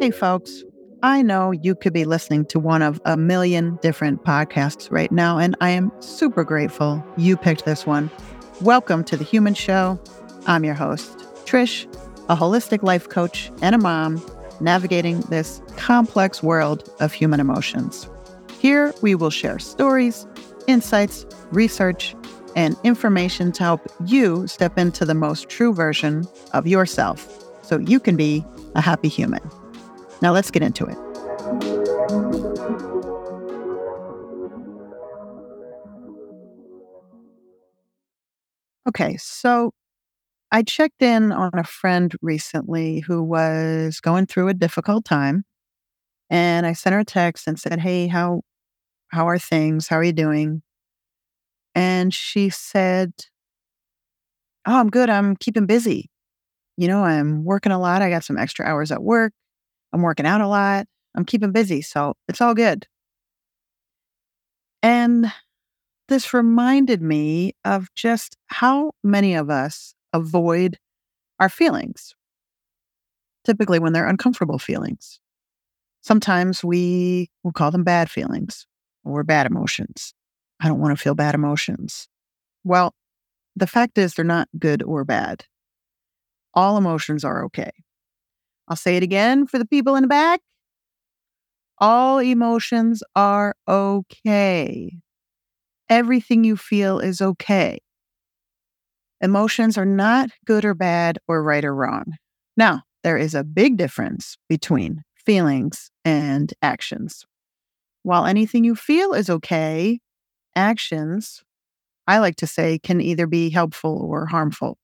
Hey, folks. I know you could be listening to one of a million different podcasts right now, and I am super grateful you picked this one. Welcome to The Human Show. I'm your host, Trish, a holistic life coach and a mom navigating this complex world of human emotions. Here, we will share stories, insights, research, and information to help you step into the most true version of yourself so you can be a happy human. Now, let's get into it. Okay, so I checked in on a friend recently who was going through a difficult time. And I sent her a text and said, Hey, how how are things? How are you doing? And she said, Oh, I'm good. I'm keeping busy. You know, I'm working a lot. I got some extra hours at work. I'm working out a lot. I'm keeping busy. So it's all good. And this reminded me of just how many of us avoid our feelings, typically when they're uncomfortable feelings. Sometimes we will call them bad feelings or bad emotions. I don't want to feel bad emotions. Well, the fact is, they're not good or bad. All emotions are okay. I'll say it again for the people in the back. All emotions are okay. Everything you feel is okay. Emotions are not good or bad or right or wrong. Now, there is a big difference between feelings and actions. While anything you feel is okay, actions, I like to say, can either be helpful or harmful.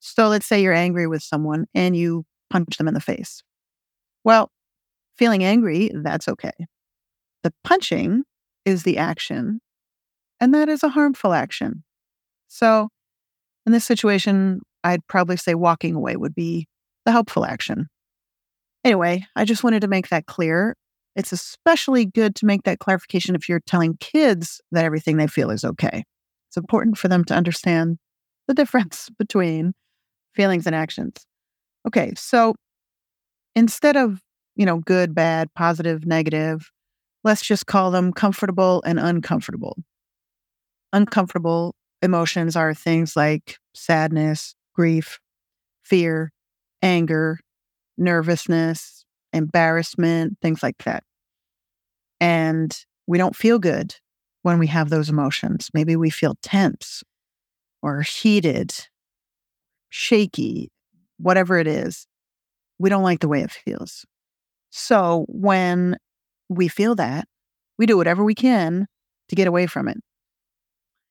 So let's say you're angry with someone and you punch them in the face. Well, feeling angry, that's okay. The punching is the action, and that is a harmful action. So in this situation, I'd probably say walking away would be the helpful action. Anyway, I just wanted to make that clear. It's especially good to make that clarification if you're telling kids that everything they feel is okay. It's important for them to understand the difference between feelings and actions. Okay, so instead of, you know, good, bad, positive, negative, let's just call them comfortable and uncomfortable. Uncomfortable emotions are things like sadness, grief, fear, anger, nervousness, embarrassment, things like that. And we don't feel good when we have those emotions. Maybe we feel tense or heated, shaky, whatever it is, we don't like the way it feels. So when we feel that, we do whatever we can to get away from it.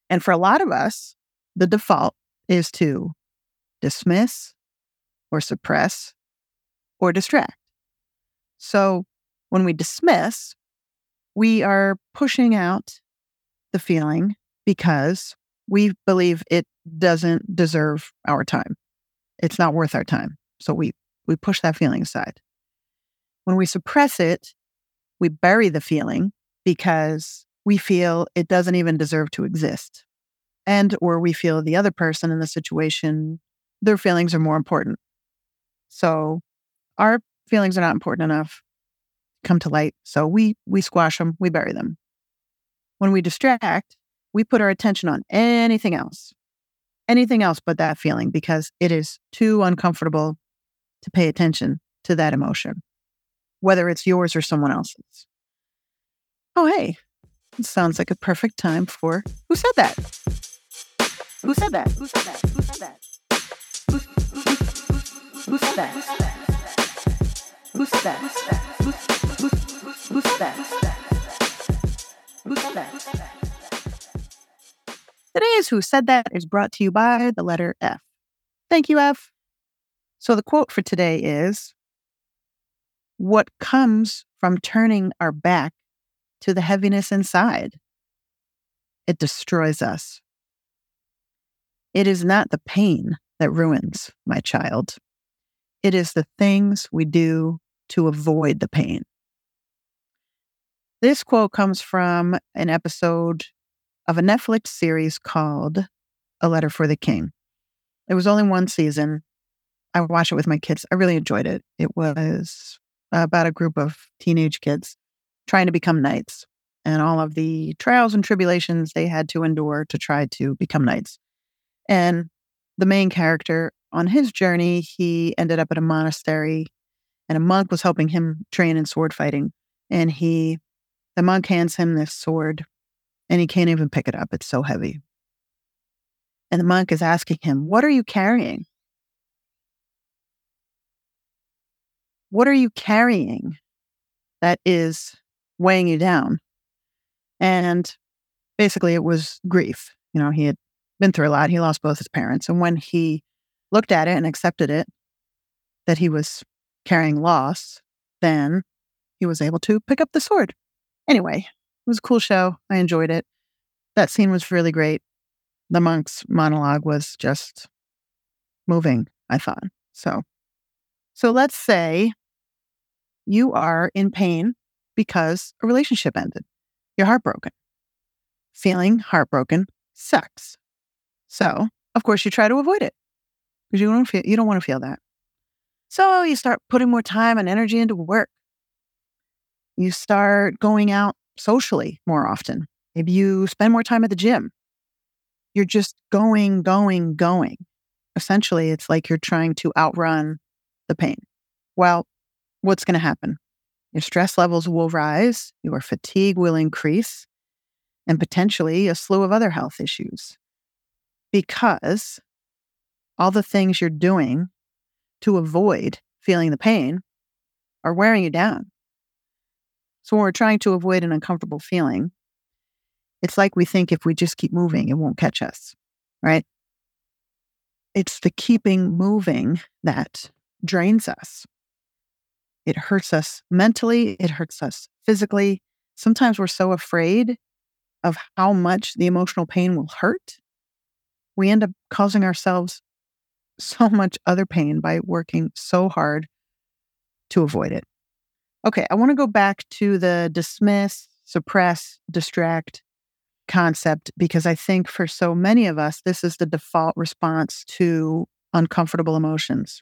And for a lot of us, the default is to dismiss or suppress or distract. So when we dismiss, we are pushing out the feeling because we believe it doesn't deserve our time it's not worth our time. So we we push that feeling aside. When we suppress it, we bury the feeling because we feel it doesn't even deserve to exist. And or we feel the other person in the situation their feelings are more important. So our feelings are not important enough come to light. So we we squash them, we bury them. When we distract, we put our attention on anything else anything else but that feeling because it is too uncomfortable to pay attention to that emotion, whether it's yours or someone else's. Oh, hey, sounds like a perfect time for Who Said That? Who said that? Who said that? Who said that? Who, who, who, who said that? Who said that? Who said that? Who said that? Who said that? Today's Who Said That is brought to you by the letter F. Thank you, F. So the quote for today is What comes from turning our back to the heaviness inside? It destroys us. It is not the pain that ruins, my child. It is the things we do to avoid the pain. This quote comes from an episode of a Netflix series called A Letter for the King. It was only one season. I watched it with my kids. I really enjoyed it. It was about a group of teenage kids trying to become knights and all of the trials and tribulations they had to endure to try to become knights. And the main character on his journey, he ended up at a monastery and a monk was helping him train in sword fighting. And he, the monk hands him this sword and he can't even pick it up. It's so heavy. And the monk is asking him, What are you carrying? What are you carrying that is weighing you down? And basically, it was grief. You know, he had been through a lot. He lost both his parents. And when he looked at it and accepted it, that he was carrying loss, then he was able to pick up the sword. Anyway, was a cool show. I enjoyed it. That scene was really great. The monk's monologue was just moving, I thought. So, so let's say you are in pain because a relationship ended. You're heartbroken. Feeling heartbroken sucks. So, of course, you try to avoid it because you don't feel you don't want to feel that. So you start putting more time and energy into work. You start going out socially more often. Maybe you spend more time at the gym. You're just going, going, going. Essentially, it's like you're trying to outrun the pain. Well, what's going to happen? Your stress levels will rise, your fatigue will increase, and potentially a slew of other health issues. Because all the things you're doing to avoid feeling the pain are wearing you down. So when we're trying to avoid an uncomfortable feeling, it's like we think if we just keep moving, it won't catch us, right? It's the keeping moving that drains us. It hurts us mentally, it hurts us physically. Sometimes we're so afraid of how much the emotional pain will hurt, we end up causing ourselves so much other pain by working so hard to avoid it. Okay, I want to go back to the dismiss, suppress, distract concept because I think for so many of us, this is the default response to uncomfortable emotions.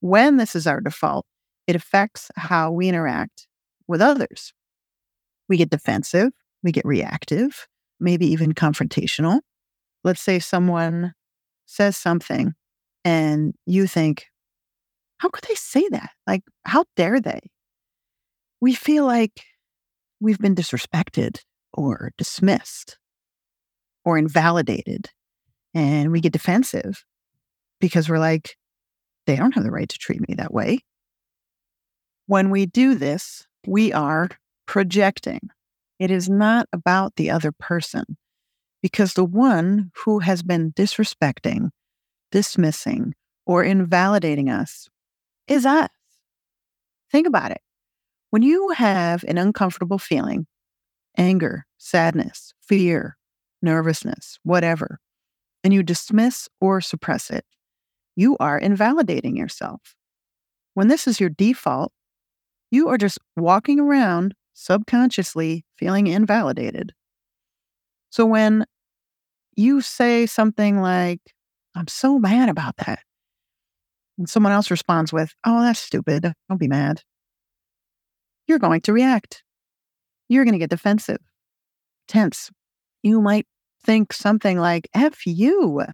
When this is our default, it affects how we interact with others. We get defensive, we get reactive, maybe even confrontational. Let's say someone says something and you think, how could they say that? Like, how dare they? We feel like we've been disrespected or dismissed or invalidated. And we get defensive because we're like, they don't have the right to treat me that way. When we do this, we are projecting. It is not about the other person because the one who has been disrespecting, dismissing, or invalidating us is us. Think about it. When you have an uncomfortable feeling, anger, sadness, fear, nervousness, whatever, and you dismiss or suppress it, you are invalidating yourself. When this is your default, you are just walking around subconsciously feeling invalidated. So when you say something like, I'm so mad about that, and someone else responds with, Oh, that's stupid. Don't be mad. You're going to react. You're going to get defensive, tense. You might think something like, F you.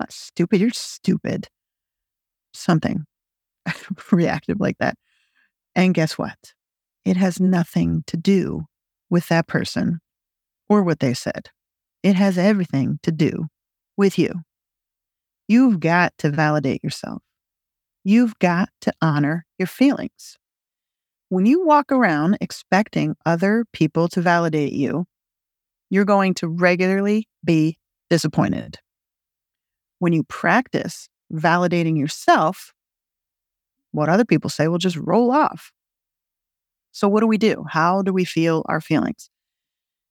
Not stupid. You're stupid. Something reactive like that. And guess what? It has nothing to do with that person or what they said. It has everything to do with you. You've got to validate yourself. You've got to honor your feelings. When you walk around expecting other people to validate you, you're going to regularly be disappointed. When you practice validating yourself, what other people say will just roll off. So, what do we do? How do we feel our feelings?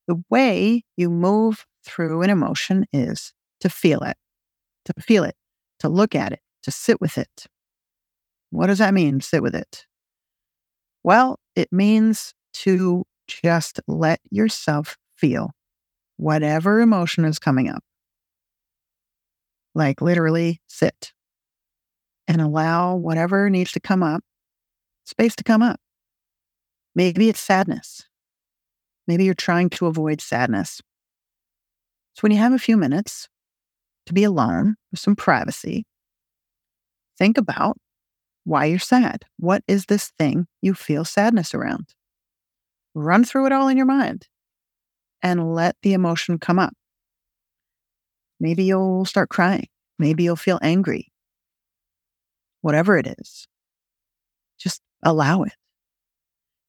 The way you move through an emotion is to feel it, to feel it, to look at it, to sit with it. What does that mean, sit with it? Well, it means to just let yourself feel whatever emotion is coming up. Like literally sit and allow whatever needs to come up, space to come up. Maybe it's sadness. Maybe you're trying to avoid sadness. So when you have a few minutes to be alone with some privacy, think about why you're sad. What is this thing you feel sadness around? Run through it all in your mind and let the emotion come up. Maybe you'll start crying. Maybe you'll feel angry. Whatever it is, just allow it.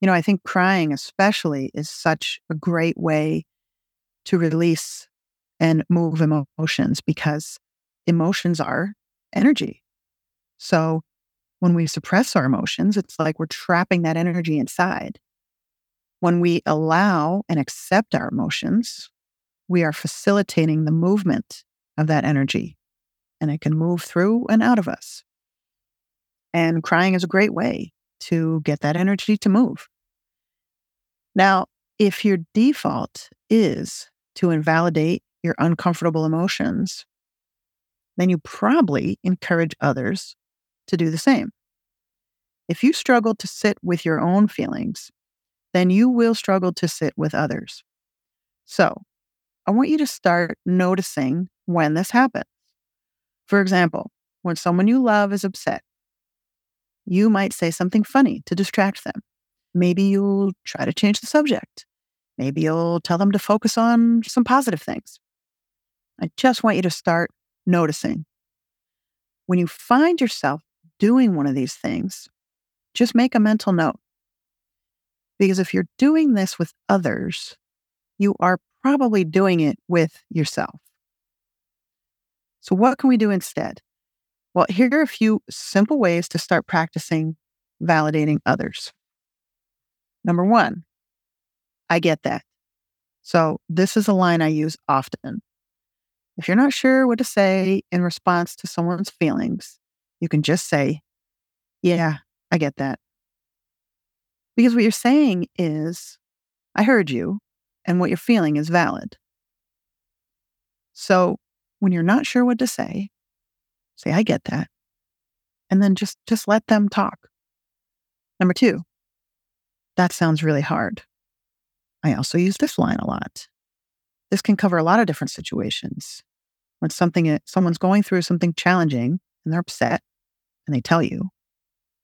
You know, I think crying, especially, is such a great way to release and move emotions because emotions are energy. So when we suppress our emotions, it's like we're trapping that energy inside. When we allow and accept our emotions, we are facilitating the movement of that energy and it can move through and out of us. And crying is a great way to get that energy to move. Now, if your default is to invalidate your uncomfortable emotions, then you probably encourage others to do the same. If you struggle to sit with your own feelings, then you will struggle to sit with others. So, I want you to start noticing when this happens. For example, when someone you love is upset, you might say something funny to distract them. Maybe you'll try to change the subject. Maybe you'll tell them to focus on some positive things. I just want you to start noticing. When you find yourself doing one of these things, just make a mental note. Because if you're doing this with others, you are probably doing it with yourself. So, what can we do instead? Well, here are a few simple ways to start practicing validating others. Number one, I get that. So, this is a line I use often. If you're not sure what to say in response to someone's feelings, you can just say, Yeah, I get that. Because what you're saying is, I heard you, and what you're feeling is valid. So when you're not sure what to say, say, I get that. And then just just let them talk. Number two, that sounds really hard. I also use this line a lot. This can cover a lot of different situations. When something someone's going through something challenging and they're upset and they tell you,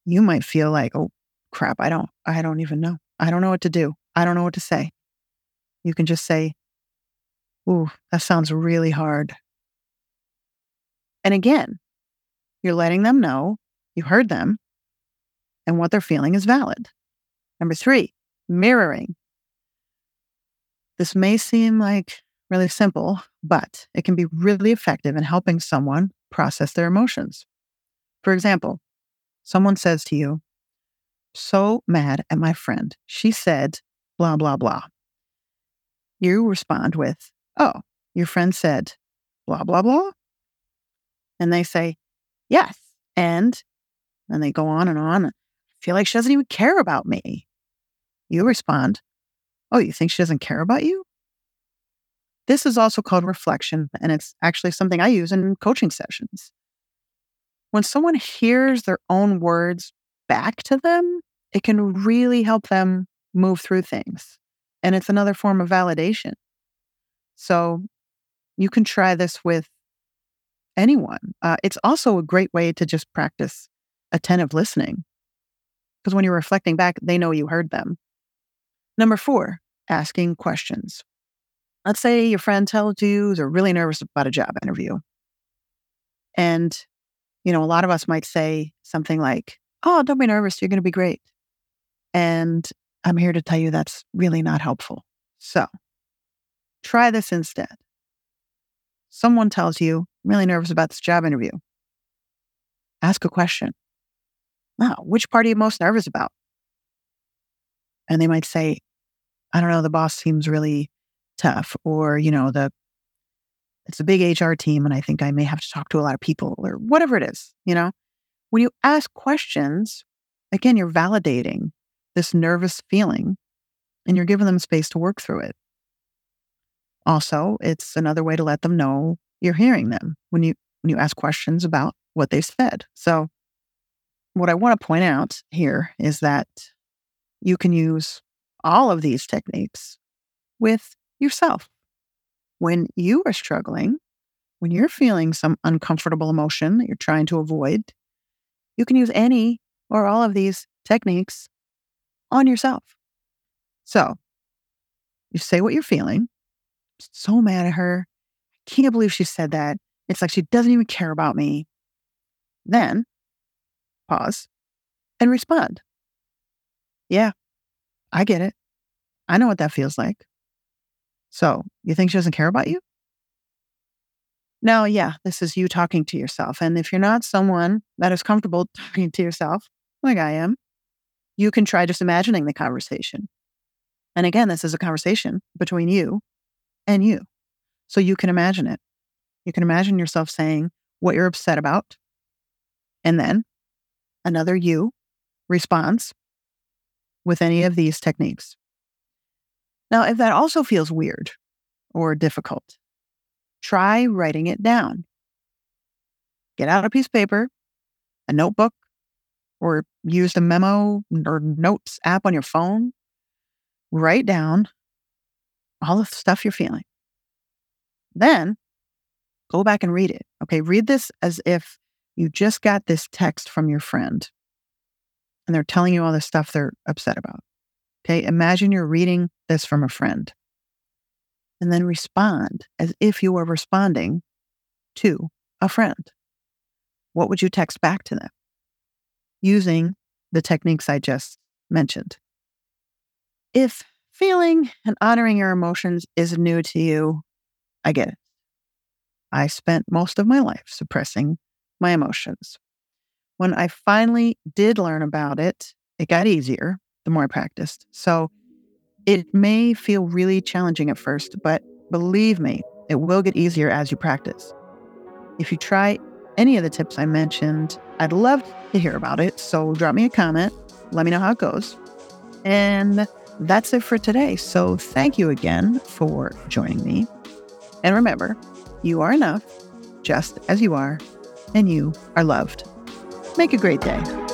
you might feel like, oh crap, I don't, I don't even know. I don't know what to do. I don't know what to say. You can just say, Ooh, that sounds really hard. And again, you're letting them know you heard them and what they're feeling is valid. Number three, mirroring. This may seem like really simple, but it can be really effective in helping someone process their emotions. For example, someone says to you, So mad at my friend. She said, blah, blah, blah. You respond with, Oh, your friend said, blah, blah, blah. And they say, Yes. And, and they go on and on. I feel like she doesn't even care about me. You respond, Oh, you think she doesn't care about you? This is also called reflection, and it's actually something I use in coaching sessions. When someone hears their own words back to them, it can really help them move through things. And it's another form of validation. So you can try this with anyone. Uh, it's also a great way to just practice attentive listening. Because when you're reflecting back, they know you heard them. Number four, asking questions. Let's say your friend tells you they're really nervous about a job interview. And, you know, a lot of us might say something like, Oh, don't be nervous. You're going to be great. And I'm here to tell you that's really not helpful. So try this instead. Someone tells you, I'm really nervous about this job interview. Ask a question. Wow, which part are you most nervous about? And they might say, I don't know, the boss seems really tough, or, you know, the it's a big HR team and I think I may have to talk to a lot of people or whatever it is, you know? When you ask questions, again, you're validating this nervous feeling and you're giving them space to work through it. Also, it's another way to let them know you're hearing them when you when you ask questions about what they said. So what I want to point out here is that you can use all of these techniques with yourself. When you are struggling, when you're feeling some uncomfortable emotion that you're trying to avoid, you can use any or all of these techniques on yourself. So you say what you're feeling. So mad at her. I can't believe she said that. It's like she doesn't even care about me. Then pause and respond. Yeah, I get it. I know what that feels like. So, you think she doesn't care about you? Now, yeah, this is you talking to yourself. And if you're not someone that is comfortable talking to yourself, like I am, you can try just imagining the conversation. And again, this is a conversation between you and you. So you can imagine it. You can imagine yourself saying what you're upset about. And then another you responds with any of these techniques. Now, if that also feels weird or difficult, try writing it down. Get out a piece of paper, a notebook, or use the memo or notes app on your phone. Write down all the stuff you're feeling. Then go back and read it. Okay, read this as if you just got this text from your friend and they're telling you all the stuff they're upset about. Okay, imagine you're reading this from a friend and then respond as if you were responding to a friend. What would you text back to them using the techniques I just mentioned? If feeling and honoring your emotions is new to you, I get it. I spent most of my life suppressing my emotions. When I finally did learn about it, it got easier the more I practiced. So it may feel really challenging at first, but believe me, it will get easier as you practice. If you try any of the tips I mentioned, I'd love to hear about it. So drop me a comment, let me know how it goes. And that's it for today. So thank you again for joining me. And remember, you are enough just as you are, and you are loved. Make a great day.